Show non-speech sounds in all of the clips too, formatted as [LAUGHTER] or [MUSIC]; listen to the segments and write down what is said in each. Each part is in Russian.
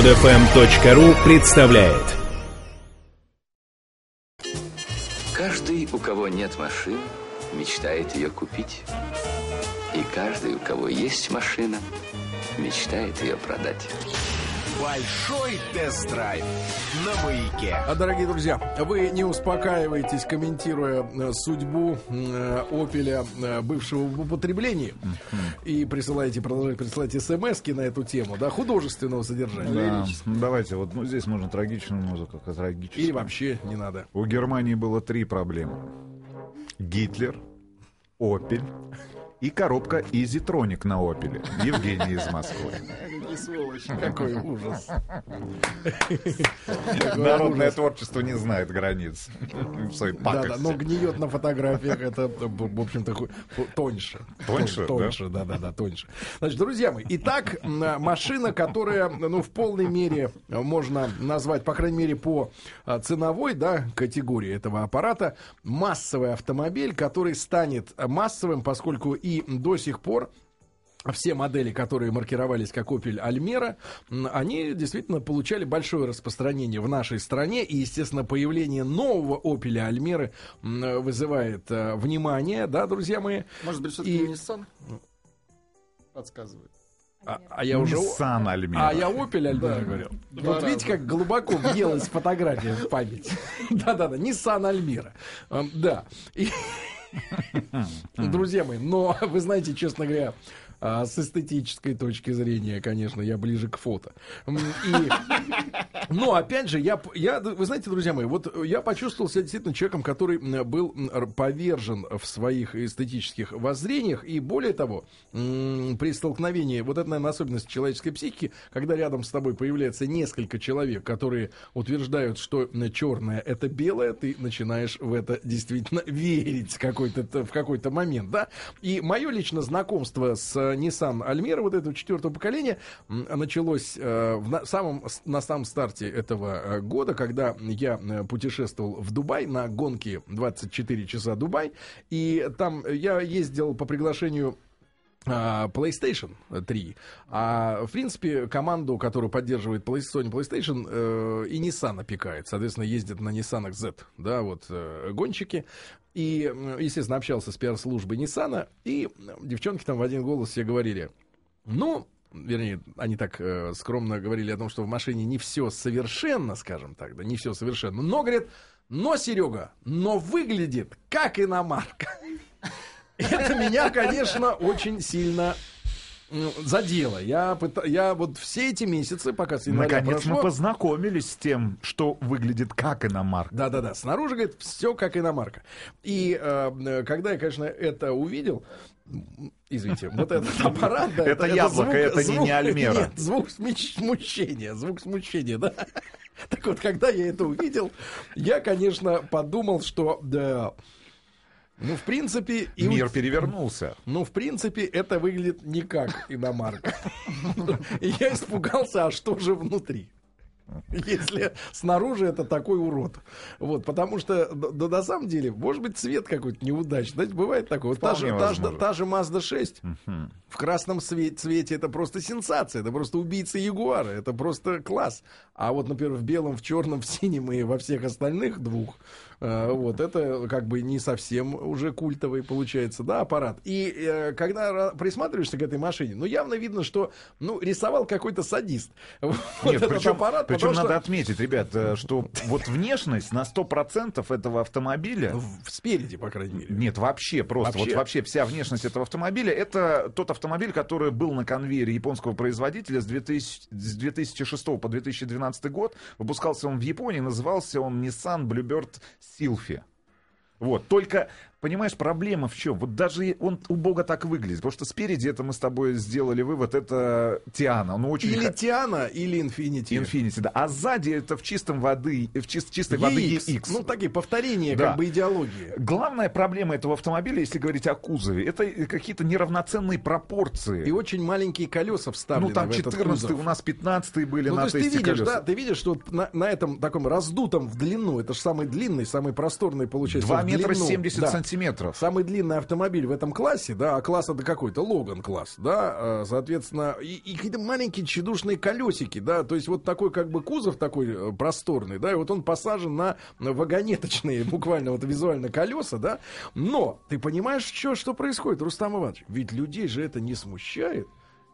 Подфм.ру представляет Каждый, у кого нет машины, мечтает ее купить. И каждый, у кого есть машина, мечтает ее продать. Большой тест-драйв на маяке. А, Дорогие друзья, вы не успокаиваетесь, комментируя э, судьбу э, Опеля, э, бывшего в употреблении, и присылаете, продолжаете присылать смс на эту тему, да, художественного содержания. Да, давайте, вот ну, здесь можно трагичную музыку, как трагическую. Или вообще не надо. У Германии было три проблемы. Гитлер, Опель и коробка Изитроник на Опеле. Евгений из Москвы. Какой ужас. Народное творчество не знает границ в своей Да, да, но гниет на фотографиях это, в общем-то, тоньше. Тоньше, Тон- Тоньше, да, да, да, тоньше. Значит, друзья мои, итак, машина, которая, ну, в полной мере можно назвать, по крайней мере, по а, ценовой, да, категории этого аппарата, массовый автомобиль, который станет массовым, поскольку и до сих пор все модели, которые маркировались как Opel Almera, м, они действительно получали большое распространение в нашей стране. И, естественно, появление нового Opel Almera м, вызывает э, внимание, да, друзья мои. Может быть, все-таки И- Nissan? Подсказывает. А, а я уже... Nissan Almera. А я Opel Almera говорил. Два Вот видите, как глубоко въелась фотография в память. [LAUGHS] Да-да-да, Nissan Almera. Эм, Да. Друзья мои, но вы знаете, честно говоря, а, с эстетической точки зрения, конечно, я ближе к фото. И, [LAUGHS] но опять же, я, я, вы знаете, друзья мои, вот я почувствовал себя действительно человеком, который был повержен в своих эстетических воззрениях, и более того, при столкновении, вот это, наверное, особенность человеческой психики, когда рядом с тобой появляется несколько человек, которые утверждают, что черное это белое, ты начинаешь в это действительно верить в какой-то, в какой-то момент, да. И мое лично знакомство с Nissan Almera, вот этого четвертого поколения, началось э, в на, самом, на самом старте этого э, года, когда я э, путешествовал в Дубай на гонке 24 часа Дубай, и там я ездил по приглашению а, PlayStation 3. А, в принципе, команду, которую поддерживает Sony PlayStation, э, и Nissan опекает. Соответственно, ездят на Nissan Z, да, вот, э, гонщики. И, естественно, общался с пиар-службой Nissan, и девчонки там в один голос все говорили, ну, вернее, они так э, скромно говорили о том, что в машине не все совершенно, скажем так, да, не все совершенно. Но, говорят, но, Серега, но выглядит как иномарка. [LAUGHS] Это меня, конечно, очень сильно м, задело. Я, пыта- я вот все эти месяцы, пока с января Наконец мы прошло, познакомились с тем, что выглядит как иномарка. да-да-да, снаружи, говорит, все как иномарка. И э, э, когда я, конечно, это увидел, извините, вот этот [LAUGHS] аппарат, да, Это яблоко, это не- не Альмера. Нет, звук смущения, звук смущения, да. [LAUGHS] Так вот, когда я это увидел, я, конечно, подумал, что, да, ну, в принципе... и у- Мир перевернулся. ну, в принципе, это выглядит не как иномарка. И я испугался, а что же внутри? Если снаружи это такой урод. Вот, потому что, да, на самом деле, может быть, цвет какой-то неудачный. Знаете, бывает такое. Вот та же, та, же, та же Mazda 6 в красном све- цвете это просто сенсация. Это просто убийца Ягуара. Это просто класс. А вот, например, в белом, в черном, в синем и во всех остальных двух, вот, это как бы не совсем уже культовый получается, да, аппарат. И э, когда присматриваешься к этой машине, ну, явно видно, что, ну, рисовал какой-то садист. [LAUGHS] Вот Нет, этот причем, аппарат, причем потому что- надо отметить, ребят, э, что вот внешность на 100% этого автомобиля... В- Спереди, по крайней мере. Нет, вообще просто. Вообще? Вот вообще вся внешность этого автомобиля это тот автомобиль, который был на конвейере японского производителя с, 2000 с 2006 по 2012 год. Выпускался он в Японии, назывался он Nissan Bluebird Sylphy. Вот, только, понимаешь, проблема в чем? Вот даже он убого так выглядит, потому что спереди это мы с тобой сделали вывод, это Тиана, он очень... Или ха- Тиана, или Инфинити. Infinity, да. А сзади это в чистом воды, в чис- чистой воды EX. EX. Ну, такие повторения, Да. как бы идеологии. Главная проблема этого автомобиля, если говорить о кузове, это какие-то неравноценные пропорции. И очень маленькие колеса вставлены ну, там в этот 14 кузов. у нас 15 были Ну, на то есть ты видишь, колес. да, ты видишь, что на, на этом таком раздутом в длину, это же самый длинный, самый просторный получается 2 в метра длину. 70 Да. сантиметров. Самый длинный автомобиль в этом классе, да, а класс это какой-то, Логан класс, да, э, соответственно, и, и какие-то маленькие тщедушные колесики, да, то есть вот такой как бы кузов такой э, просторный, да, и вот он посажен на вагонеточные [LAUGHS] буквально вот визуально колеса, да, но ты понимаешь, что, что происходит, Рустам Иванович? Ведь людей же это не смущает.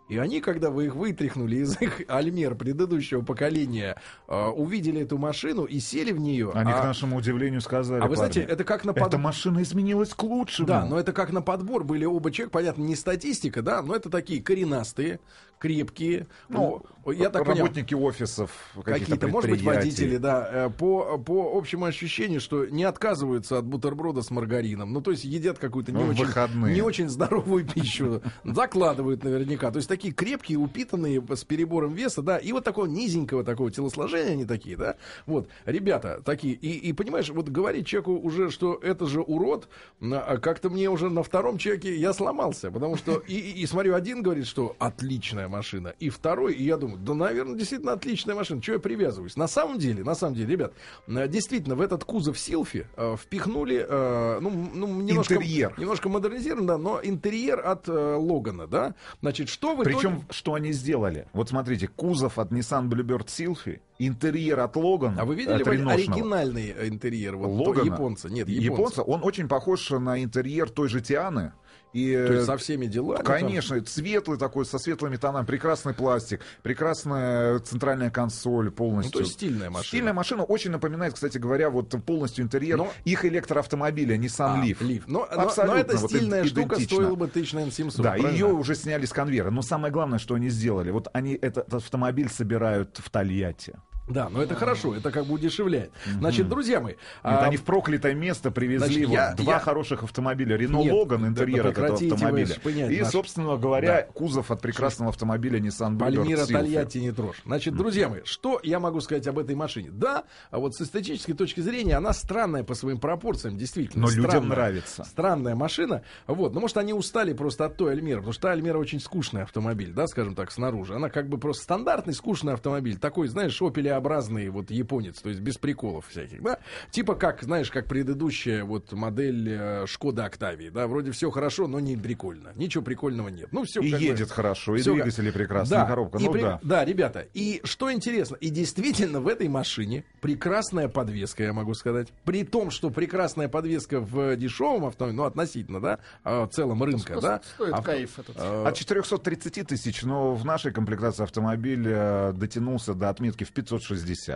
И они, когда вы их вытряхнули из их [LAUGHS] альмер предыдущего поколения, э, увидели эту машину и сели в нее. Они, а, к нашему удивлению, сказали, а вы знаете, парни, это как на эта под... машина изменилась к лучшему. Да, но это как на подбор были оба человека, понятно, не статистика, да, но это такие коренастые, крепкие. Ну, я так понял, работники офисов, каких-то какие-то, может быть, водители, да, э, по, по общему ощущению, что не отказываются от бутерброда с маргарином. Ну, то есть едят какую-то не, Ну, очень, выходные. не очень здоровую пищу. Закладывают наверняка. То есть такие крепкие, упитанные, с перебором веса, да, и вот такого низенького такого телосложения они такие, да. Вот, ребята такие. И, и понимаешь, вот говорить человеку уже, что это же урод, а как-то мне уже на втором человеке я сломался. Потому что, и, и, и смотрю, один говорит, что отличная машина, и второй, и я думаю, да, наверное, действительно отличная машина. Чего я привязываюсь? На самом деле, на самом деле, ребят, э, действительно, в этот кузов Силфи э, впихнули, э, ну, ну, немножко, Интерьер. немножко модернизирован, да, но интерьер от э, Логана, да. Значит, что в итоге... Причем, что они сделали? Вот смотрите, кузов от Nissan Bluebird Sylphy, интерьер от Логана, А вы видели реношного. оригинальный э, интерьер вот, Логана? японца? Нет, японца. Японца, он очень похож на интерьер той же Тианы. И, То есть э, со всеми делами. там? Конечно, светлый такой, со светлыми тонами, прекрасный пластик, прекрасная центральная консоль Ну, полностью. то есть стильная машина. Стильная машина очень напоминает, кстати говоря, вот полностью интерьер Но- их электроавтомобиля Nissan А, Leaf. Leaf. Но, но- Абсолютно, но эта вот стильная ид- штука стоила бы тысяч, наверное, 700. Да, правильно? ее уже сняли с конвейера. Но самое главное, что они сделали, вот они этот автомобиль собирают в Тольятти. Да, но это хорошо, это как бы удешевляет. Значит, друзья мои... Это а, они в проклятое место привезли значит, вот я- два я- хороших автомобиля. Рено Нет, Логан, да- интерьер да этого автомобиля. И, наш- собственно говоря, кузов от прекрасного автомобиля Nissan Bluebird Пальмира. Тольятти не трожь. Значит, друзья мои, что я могу сказать об этой машине? Да, а вот с эстетической точки зрения она странная по своим пропорциям, действительно. Но людям странная. нравится. Странная машина. Вот, ну, может, они устали просто от той Альмеры, потому что та Альмера очень скучный автомобиль, да, скажем так, снаружи. Она как бы просто стандартный скучный автомобиль. Такой, знаешь, опелеобразный вот японец, то есть без приколов всяких, да. Типа как, знаешь, как предыдущая вот модель э, Шкода Октавии, да, вроде все хорошо, но не прикольно. Ничего прикольного нет. Ну, все И едет хорошо, и Всё двигатели как- прекрасные, да, коробка. и Ну при- да. Да, ребята, и что интересно, и действительно в этой машине прекрасная подвеска, я могу сказать. При том, что прекрасная подвеска в дешевом автомобиле, ну, относительно, да, а, в целом рынка, Сто- да. стоит ав- кайф этот. э, От 430 тысяч, но в нашей комплектации автомобиль э, дотянулся до отметки в 560.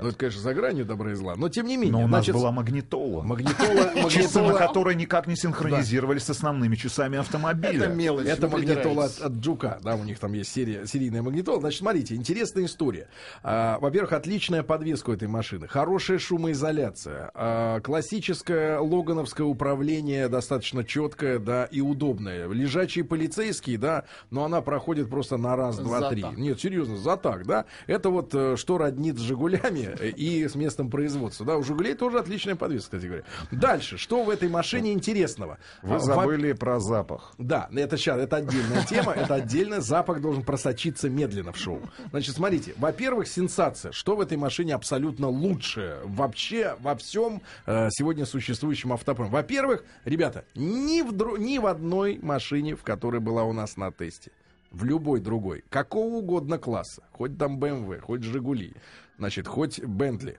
Ну, это, конечно, за гранью добра и зла. Но тем не менее, но у нас значит, была магнитола. магнитола, [LAUGHS] Часы, на которые никак не синхронизировались с основными часами автомобиля. Это мелочь. Это магнитола от, Джука, да, у них там есть серия, серийная магнитола. Значит, смотрите, интересная история. А, во-первых, отличная подвеска у этой машины, хорошая шумоизоляция, а, классическое логановское управление достаточно четкое, да, и удобное. Лежачие полицейские, да, но она проходит просто на раз, два, За три. так. Нет, серьезно, за так, да. Это вот э, что роднит с Жигулями э, и с местом производства, да. У Жигулей тоже отличная подвеска, кстати говоря. Дальше, что в этой машине интересного? Вы А, во- забыли про запах. да, это сейчас, это отдельная тема, это отдельно. Запах должен просочиться медленно в шоу. Значит, смотрите, во-первых, сенсация. Что в этой машине абсолютно лучшее вообще во всем э, сегодня существующем автопроме? Во-первых, ребята, ни в, дру- ни в одной машине, в которой была у нас на тесте, в любой другой, какого угодно класса, хоть там BMW, хоть Жигули, значит, хоть Бентли,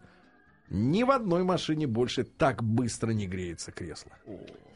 ни в одной машине больше так быстро не греется кресло.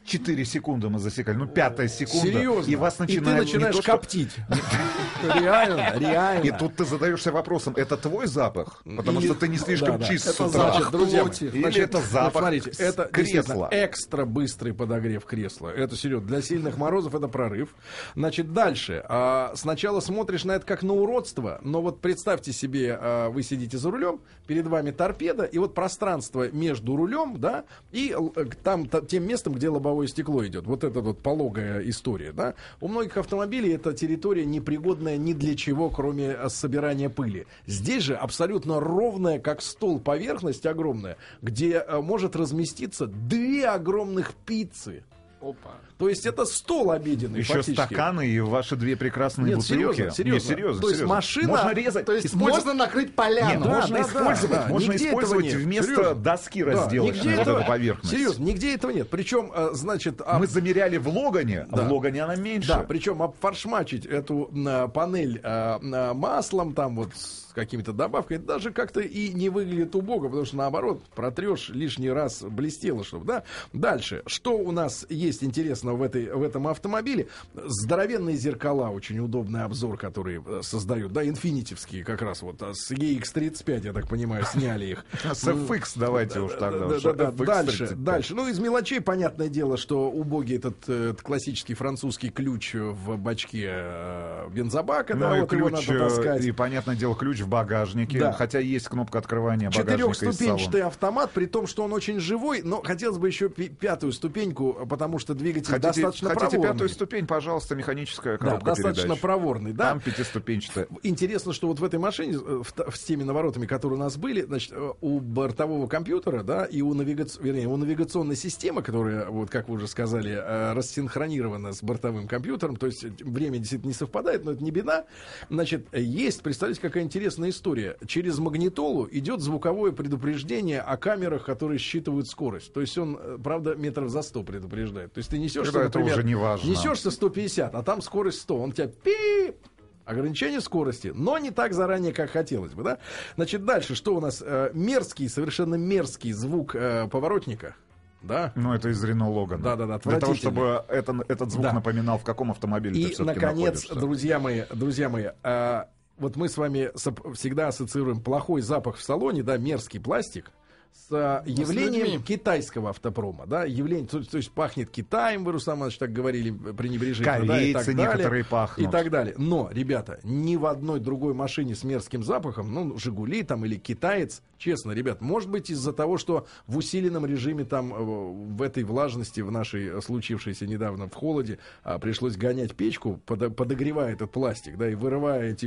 4 секунды мы засекали. Ну, пятая секунда. Серьезно. И вас И ты начинает не начинаешь то, что- коптить. [LAUGHS] Реально, [LAUGHS] реально. И тут ты задаешься вопросом, это твой запах? Потому что ты не слишком чист с утра. мои, плоти. Или значит, это запах смотрите, это кресла. экстра быстрый подогрев кресла. Это серьезно. Для сильных морозов это прорыв. Значит, дальше. А, сначала смотришь на это как на уродство, но вот представьте себе, а, вы сидите за рулем, перед вами торпеда, и вот пространство между рулем, да, и э, там та- тем местом, где лобовое стекло идет. Вот это вот пологая история, да. У многих автомобилей эта территория непригодная ни для чего, кроме э, собирания пыли. Здесь же абсолютно ровная, как стол, поверхность огромная, где э, может разместиться две огромных пиццы. Опа. То есть это стол обеденный Еще фактически. стаканы и ваши две прекрасные Нет, бутылки. серьезно, серьезно. Не, серьезно, То есть серьезно. машина- Можно резать. То есть использовать- можно накрыть поляну. Нет, Да, можно да, использовать, да, да. можно Нигде использовать нет. вместо Серьезно. доски Да, разделочной нигде вот этого- эту поверхность. Серьезно, нигде этого нет. Причем, э, значит, а- Мы замеряли в Логане, а Да. в Логане она меньше. Да, причем обфаршмачить эту э, панель э, э, маслом, там вот с какими-то добавками, даже как-то и не выглядит убого, потому что наоборот, протрешь лишний раз блестело, чтобы, да. Дальше, что у нас есть интересного в, этой, в этом автомобиле? Здоровенные зеркала, очень удобный обзор, который э, создают, да, инфинитивские как раз вот, а с EX35, я так понимаю, сняли их. [LAUGHS] С FX давайте уж тогда. Дальше, 35. дальше. Ну, из мелочей, понятное дело, что убогий этот, э, классический французский ключ в бачке э, бензобака, Ну да, и вот его ключ, надо таскать. и, понятное дело, ключ в багажнике. Хотя есть кнопка открывания багажника Четырехступенчатый автомат, при том, что он очень живой, но хотелось бы еще пятую ступеньку, потому что двигатель Хотите, достаточно хотите проворный. пятую ступень, пожалуйста, механическая да, коробка достаточно передач. проворный, да. Там пятиступенчатая. Интересно, что вот в этой машине, э, в, та- с теми наворотами, которые у нас были, значит, э, у бортового компьютера, да, и у, навигац... вернее, у навигационной системы, которая, вот как вы уже сказали, э, рассинхронирована с бортовым компьютером, то есть время действительно не совпадает, но это не беда. Значит, есть, представляете, какая интересная история. Через магнитолу идет звуковое предупреждение о камерах, которые считывают скорость. То есть он, правда, метров за 100 предупреждает. То есть ты несешься, Это- это например, уже не важно. несешься 150, а там скорость 100. Он тебя пип, Ограничение скорости, но не так заранее, как хотелось бы, да? Значит, дальше, что у нас? Э, мерзкий, совершенно мерзкий звук э, поворотника, да? Ну, это из Рено Логана. Да-да-да, Для того, чтобы это, этот звук Да. напоминал, в каком автомобиле ты И, все-таки наконец, находишься. друзья мои, друзья мои, э, вот мы с вами всегда ассоциируем плохой запах в салоне, да, мерзкий пластик, с э, явлением людьми. китайского автопрома, да, явление, то, то есть пахнет Китаем, вы, Иванович, так говорили пренебрежительно, да, и так Корейцы далее, некоторые пахнут. и так далее. Но, ребята, ни в одной другой машине с мерзким запахом, ну, Жигули там или китаец, честно, ребят, может быть из-за того, что в усиленном режиме там э, в этой влажности, в нашей э, случившейся недавно в холоде, а, пришлось гонять печку, подо- подогревая этот пластик, да, и вырывая эти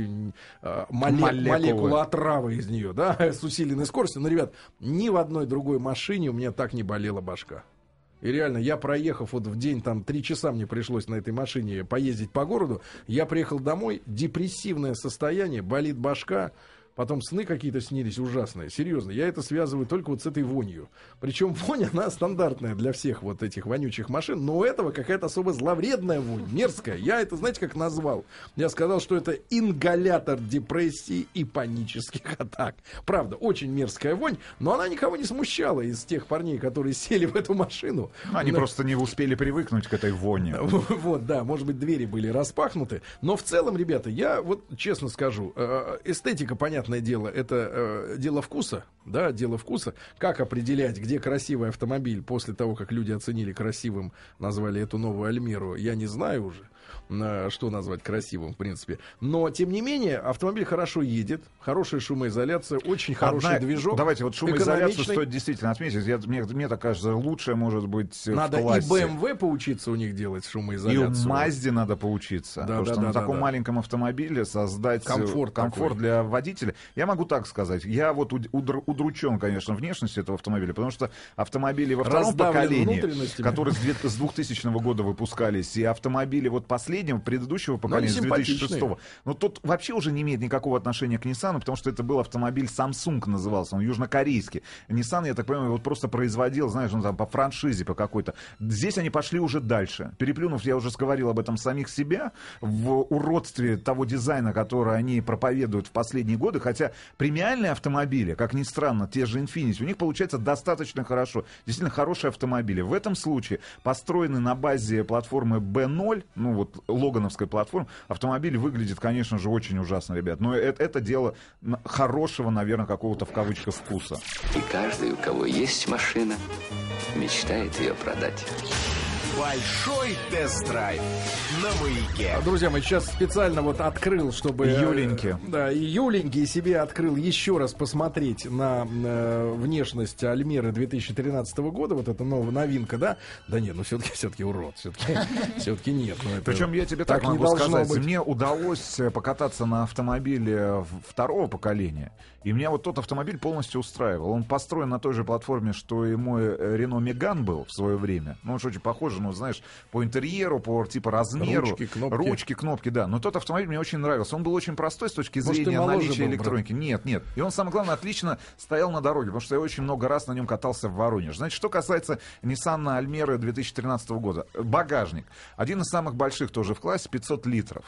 моле- Молекулы. молекулы отравы из нее, да, [LAUGHS] с усиленной скоростью. Но, ребят, ни в одной другой машине у меня так не болела башка. И реально, я проехав вот в день, там, три часа мне пришлось на этой машине поездить по городу, я приехал домой, депрессивное состояние, болит башка, потом сны какие-то снились ужасные, серьезно, я это связываю только вот с этой вонью. Причем вонь, [LAUGHS] она стандартная для всех вот этих вонючих машин, но у этого какая-то особо зловредная вонь, мерзкая. Я это, знаете, как назвал? Я сказал, что это ингалятор депрессии и панических [LAUGHS] атак. Правда, очень мерзкая вонь, но она никого не смущала из тех парней, которые [LAUGHS] сели в эту машину. Они Но- просто не успели привыкнуть к этой воне. Вот, да, может быть, двери были распахнуты. Но в целом, ребята, я вот честно скажу, э, эстетика, понятное дело, это э, дело вкуса, да, дело вкуса. Как определять, где красивый автомобиль после того, как люди оценили красивым, назвали эту новую Альмеру, я не знаю уже что назвать красивым, в принципе. Но, тем не менее, автомобиль хорошо едет, хорошая шумоизоляция, очень хороший Одна- движок. Давайте, вот шумоизоляцию стоит действительно отметить. Я- мне, мне так кажется, лучшее может быть э, Надо в и классе. BMW поучиться у них делать И у шумоизоляцию. Мазде надо поучиться. Да, потому да, что да, на да, таком да. маленьком автомобиле создать э, Комфорт комфорт такой. для водителя. Я могу так сказать. Я вот уд- удр- удручен, конечно, внешностью этого автомобиля, потому что автомобили во втором Раздавлен поколении, которые с, две- с 2000 года выпускались, и автомобили вот последнего, предыдущего поколения, они с 2006 симпатичные. но тот вообще уже не имеет никакого отношения к Nissan, потому что это был автомобиль Samsung назывался, он южнокорейский. Nissan, я так понимаю, вот просто производил, знаешь, он там по франшизе, по какой-то. Здесь они пошли уже дальше. Переплюнув, я уже говорил об этом самих себя, в уродстве того дизайна, который они проповедуют в последние годы, хотя премиальные автомобили, как ни странно, те же Infiniti, у них получается достаточно хорошо. Действительно хорошие автомобили. В этом случае построены на базе платформы B0, ну вот логановской платформы, автомобиль выглядит, конечно же, очень ужасно, ребят. Но это, это дело хорошего, наверное, какого-то в кавычках вкуса. И каждый, у кого есть машина, мечтает ее продать. Большой тест-драйв на маяке. А, Друзья мои, сейчас специально вот открыл, чтобы... э, Юленьки. Да, и Юленьки себе открыл еще раз посмотреть на э, внешность Альмеры 2013 года. Вот это новая новинка, да? Да нет, ну все-таки все-таки урод. Все-таки [LAUGHS] все-таки нет. ну это Причем я тебе так, не могу сказать, быть. мне удалось э, покататься на автомобиле второго поколения, и меня вот тот автомобиль полностью устраивал. Он построен на той же платформе, что и мой э, Renault Megane был в свое время. Ну, он же очень похож, ну, вот знаешь, по интерьеру, по типа размеру. Ручки, кнопки. Ручки, кнопки, да. Но тот автомобиль мне очень нравился. Он был очень простой с точки Может, зрения моложе наличия был, электроники. Нет, нет. И он, самое главное, отлично стоял на дороге, потому что я очень много раз на нем катался в Воронеж. Значит, что касается Nissan Almera 2013 года. Багажник. Один из самых больших тоже в классе, 500 литров.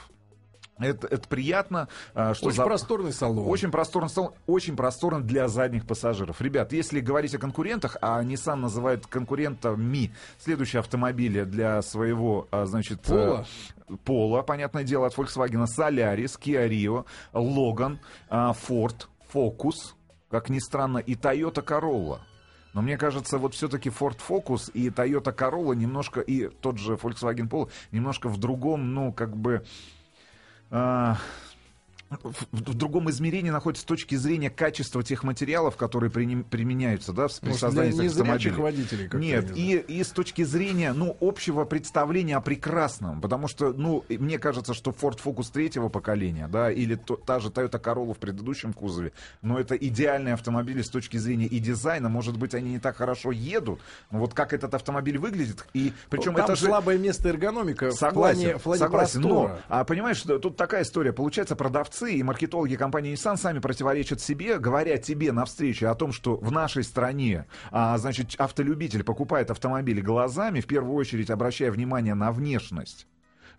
Это, это приятно, а, что Очень за- просторный салон. очень просторный салон, очень просторно для задних пассажиров. Ребят, если говорить о конкурентах, а Nissan называет конкурентами следующие автомобили для своего, а, значит, Пола? э, Пола, понятное дело, от Volkswagen, Solaris, Kia Rio, Logan, а, Ford, Focus, как ни странно, и Toyota Corolla. Но мне кажется, вот все-таки Ford Focus и Toyota Corolla немножко, и тот же Volkswagen Polo немножко в другом, ну, как бы... а, в, в другом измерении находится с точки зрения качества тех материалов, которые приним- применяются да, при Может, создании для автомобилей. водителей Нет, не и, и с точки зрения ну, общего представления о прекрасном, потому что, ну, мне кажется, что Ford Focus третьего поколения, да, или то- та же Toyota Corolla в предыдущем кузове, но это идеальные автомобили с точки зрения и дизайна, может быть, они не так хорошо едут, но вот как этот автомобиль выглядит, и причем Там это же... слабое место эргономика Согласен, в плане, в плане согласен, простора. но, а, понимаешь, тут такая история. Получается, продавцы и маркетологи компании Nissan сами противоречат себе, говоря тебе на встрече о том, что в нашей стране, а, значит, автолюбитель покупает автомобили глазами, в первую очередь обращая внимание на внешность.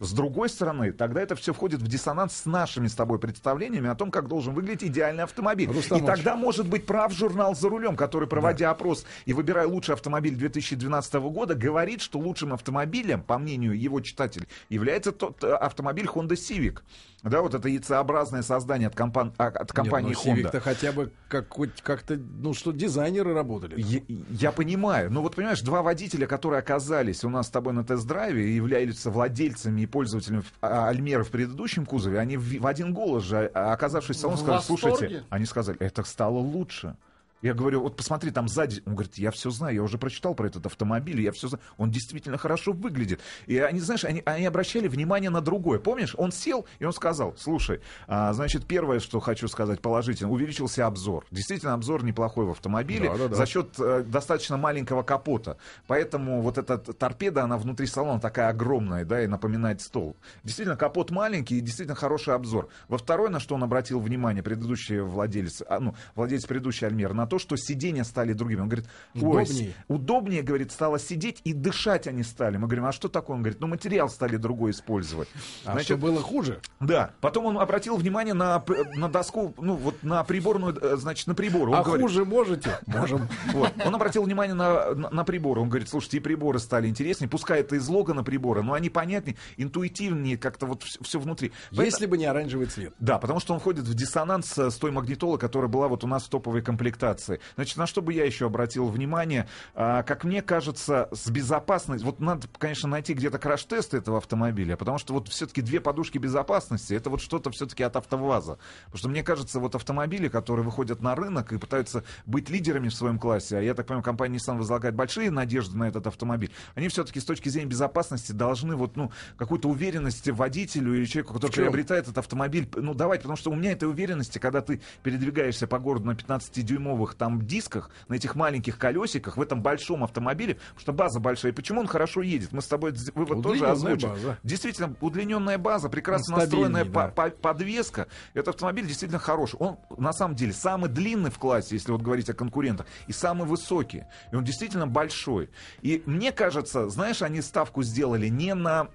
С другой стороны, тогда это все входит в диссонанс с нашими с тобой представлениями о том, как должен выглядеть идеальный автомобиль. Рустам и тогда может быть прав журнал «За рулем», который, проводя опрос и выбирая лучший автомобиль 2012 года, говорит, что лучшим автомобилем, по мнению его читателей, является тот э, автомобиль Honda Civic. Да, вот это яйцеобразное создание от, компан- а, от компании Нет, ну, Honda. Civic-то хотя бы как, как-то, ну что, дизайнеры работали. Я, я понимаю, но вот понимаешь, два водителя, которые оказались у нас с тобой на тест-драйве и являются владельцами и пользователями а, Альмеры в предыдущем кузове, они в, в один голос же, а, оказавшись в салоне, В сказали, восторге? слушайте, они сказали, это стало лучше. Я говорю, вот посмотри, там сзади. Он говорит, я все знаю, я уже прочитал про этот автомобиль, я все знаю. Он действительно хорошо выглядит. И они, знаешь, они, они обращали внимание на другое. Помнишь, он сел и он сказал, слушай, а, значит, первое, что хочу сказать положительно, увеличился обзор. Действительно, обзор неплохой в автомобиле Да, да, да. за счет э, достаточно маленького капота. Поэтому вот эта торпеда, она внутри салона такая огромная, да, и напоминает стол. Действительно, капот маленький и действительно хороший обзор. Во второе, на что он обратил внимание, предыдущий владелец, а, ну, владелец предыдущей Альмеры, на то, что сиденья стали другими. Он говорит, ой, Удобнее. говорит, стало сидеть и дышать они стали. Мы говорим, а что такое? Он говорит, ну, материал стали другой использовать. А что было хуже? Да. Потом он обратил внимание на, на доску, ну, вот на приборную, э, значит, на прибор. Он а говорит, хуже можете? [LAUGHS] Можем. вот. Он обратил внимание на, на, на приборы. Он говорит, слушайте, и приборы стали интереснее. Пускай это из логана прибора, но они понятнее, интуитивнее, как-то вот все, внутри. Поэтому- Если бы не оранжевый цвет. да, потому что он входит в диссонанс э, с той магнитолой, которая была вот у нас в топовой комплектации. Значит, на что бы я еще обратил внимание? А, как мне кажется, с безопасностью... Вот надо, конечно, найти где-то краш-тесты этого автомобиля, потому что вот все-таки две подушки безопасности, это вот что-то все-таки от АвтоВАЗа. Потому что мне кажется, вот автомобили, которые выходят на рынок и пытаются быть лидерами в своем классе, а я так понимаю, компания Nissan возлагает большие надежды на этот автомобиль, они все-таки с точки зрения безопасности должны вот, ну, какую-то уверенность водителю или человеку, который приобретает этот автомобиль, ну, давать, потому что у меня этой уверенности, когда ты передвигаешься по городу на 15-дюймовых там дисках, на этих маленьких колесиках, в этом большом автомобиле, потому что база большая. И почему он хорошо едет? Мы с тобой вывод тоже озвучили. база. Действительно, удлиненная база, прекрасно Он настроенная стабильней, по- по- подвеска. Этот автомобиль действительно хороший. Он, на самом деле, самый длинный в классе, если вот говорить о конкурентах, и самый высокий. И он действительно большой. И мне кажется, знаешь, они ставку сделали не на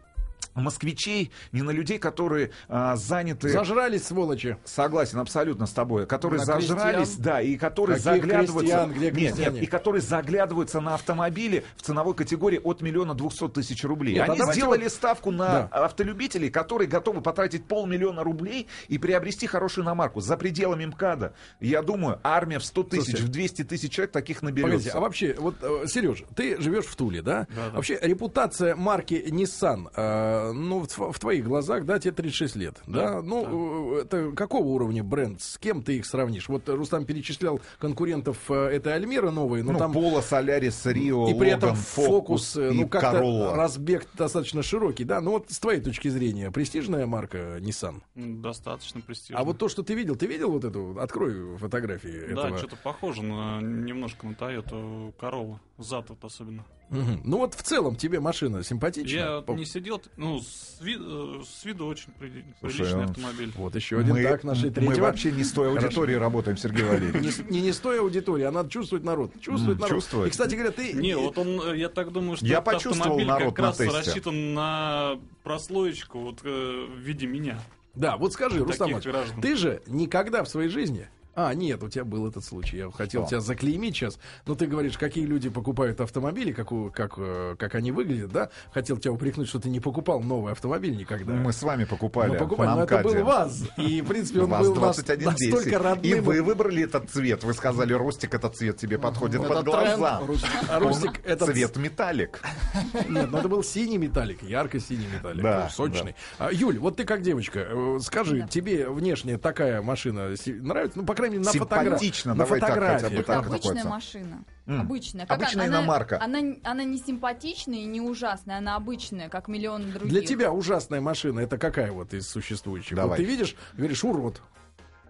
москвичей, не на людей, которые а, заняты... Зажрались, сволочи. Согласен абсолютно с тобой. Которые На зажрались, крестьян? да, и которые Каких заглядываются... крестьян? Где нет, нет, и которые заглядываются на автомобили в ценовой категории от миллиона двухсот тысяч рублей. Нет, Они сделали ставку на Да. автолюбителей, которые готовы потратить полмиллиона рублей и приобрести хорошую иномарку за пределами МКАДа. Я думаю, армия в 100 тысяч, Слушайте. в 200 тысяч человек таких Погодите, наберется. а вообще, вот, Сереж, ты живешь в Туле, да? Вообще, репутация марки Nissan, э, ну, в, в твоих глазах, да, тебе 36 лет, да? Ну, э, это какого уровня бренд? С кем ты их сравнишь? Вот Рустам перечислял конкурентов э, этой Альмира новой, но ну, там... Пола, Солярис, Рио, И при этом Логан, фокус, э, и ну, как-то Королла. разбег достаточно широкий, да? Ну, вот с твоей точки зрения, престижная марка Nissan. Достаточно престижно. А вот то, что ты видел, ты видел вот эту? Открой фотографии Да, этого. что-то похоже на немножко на Toyota Corolla. Зад вот особенно. Мгм. Ну вот в целом тебе машина симпатична? Я По- не сидел, ну, с, ви- э, с виду очень при- Слушай, приличный он- автомобиль. Вот еще один Мы, так нашей мы третьего. вообще не с той аудиторией работаем, Сергей Валерьевич. не, не с той аудитории, а надо чувствовать народ. Чувствовать М, народ. чувствовать. И, кстати говоря, ты... Не, вот он, э, я так думаю, что Я почувствовал автомобиль народ как раз рассчитан на прослоечку вот э, в виде меня. Да, вот скажи, Рустам ты же никогда в своей жизни... А, нет, у тебя был этот случай. Я хотел Что? тебя заклеймить сейчас. Но ты говоришь, какие люди покупают автомобили, как, у- как, э, как они выглядят, да? Хотел тебя упрекнуть, что ты не покупал новый автомобиль никогда. Мы с вами покупали. Ну, покупали, но это был. ВАЗ. И, в принципе, он был нас- 2110. настолько родным. И вы выбрали этот цвет. Вы сказали, Ростик, этот цвет тебе подходит Это под глаза. Рус- а этот цвет металлик. [LAUGHS] Нет, ну это был синий металлик, ярко-синий металлик, Да, ну, сочный. А, Юль, вот ты как девочка, э, скажи, тебе внешне такая машина нравится? Ну, по крайней мере, на фотографии. Симпатично, На давай так обычная находится. машина. М. Обычная. Обычная она, иномарка. Она, она не симпатичная и не ужасная, она обычная, как миллион других. Для тебя ужасная машина это какая вот из существующих? Вот Давай. ты видишь, говоришь, урод.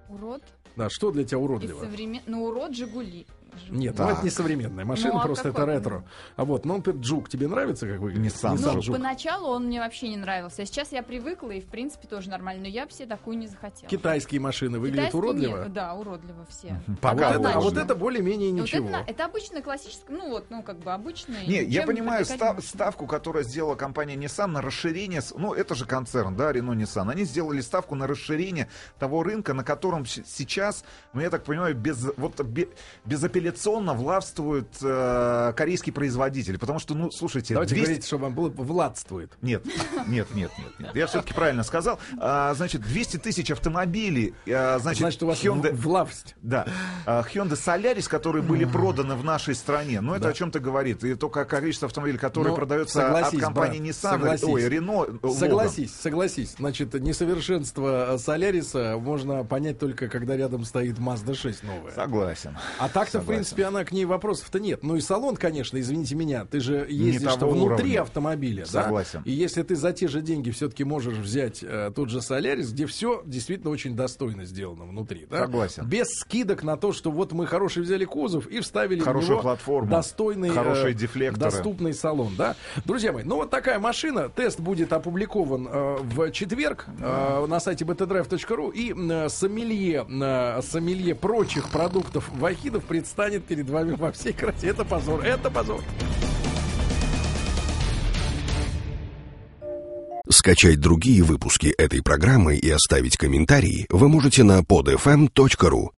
Урод Да, что для тебя уродливо? современ... Ну, урод Жигули. Нет, ну Так. это не современная машина, Ну, а просто это ретро. А вот, ну, например, Джук тебе нравится, как выглядит? Nissan Ну, Nissan Juke. поначалу он мне вообще не нравился. А сейчас я привыкла, и в принципе тоже нормально. Но я бы себе такую не захотела. Китайские машины выглядят Китайские уродливо? нет, Да, уродливо все. А вот, Пока это, а вот это более-менее Вот ничего. это, на- это обычная классическая, ну вот, ну как бы обычная. Не, я понимаю став- ставку, которую сделала компания Nissan на расширение, ну это же концерн, да, Renault Nissan. Они сделали ставку на расширение того рынка, на котором сейчас, ну я так понимаю, без вот бе- безапелляционно властвуют э, корейские производители, потому что, ну слушайте, Давайте 200 говорить, чтобы вам было владствует. Нет, нет, нет, нет, нет. Я все-таки правильно сказал. А, значит, 200 тысяч автомобилей. а, значит, Значит, у вас Hyundai, власть. да, а, Hyundai Solaris, которые были проданы в нашей стране. Ну, это Да. о чем-то говорит. И только количество автомобилей, которые Ну, продаются от компании брат, Nissan, согласись. ой, Renault, Logan. Согласись, согласись. Значит, несовершенство э, Соляриса можно понять только, когда рядом стоит Mazda 6 новая. Согласен. А так-то, в. Принципе, она к ней вопросов-то нет. Ну и салон, конечно, извините меня, ты же ездишь-то внутри уровня. автомобиля. да? Согласен. И если ты за те же деньги все-таки можешь взять э, тот же Солярис, где все действительно очень достойно сделано внутри. Да? Согласен. Без скидок на то, что вот мы хороший взяли кузов и вставили в Хорошую него платформу, достойный, хорошие э, дефлекторы. доступный салон. Да? Друзья мои, ну вот такая машина. Тест будет опубликован э, в четверг э, на сайте btdrive.ru и э, сомелье, э, сомелье прочих продуктов Вахидов предстанет перед вами во всей красе. Это позор, это позор. Скачать другие выпуски этой программы и оставить комментарии вы можете на podfm.ru.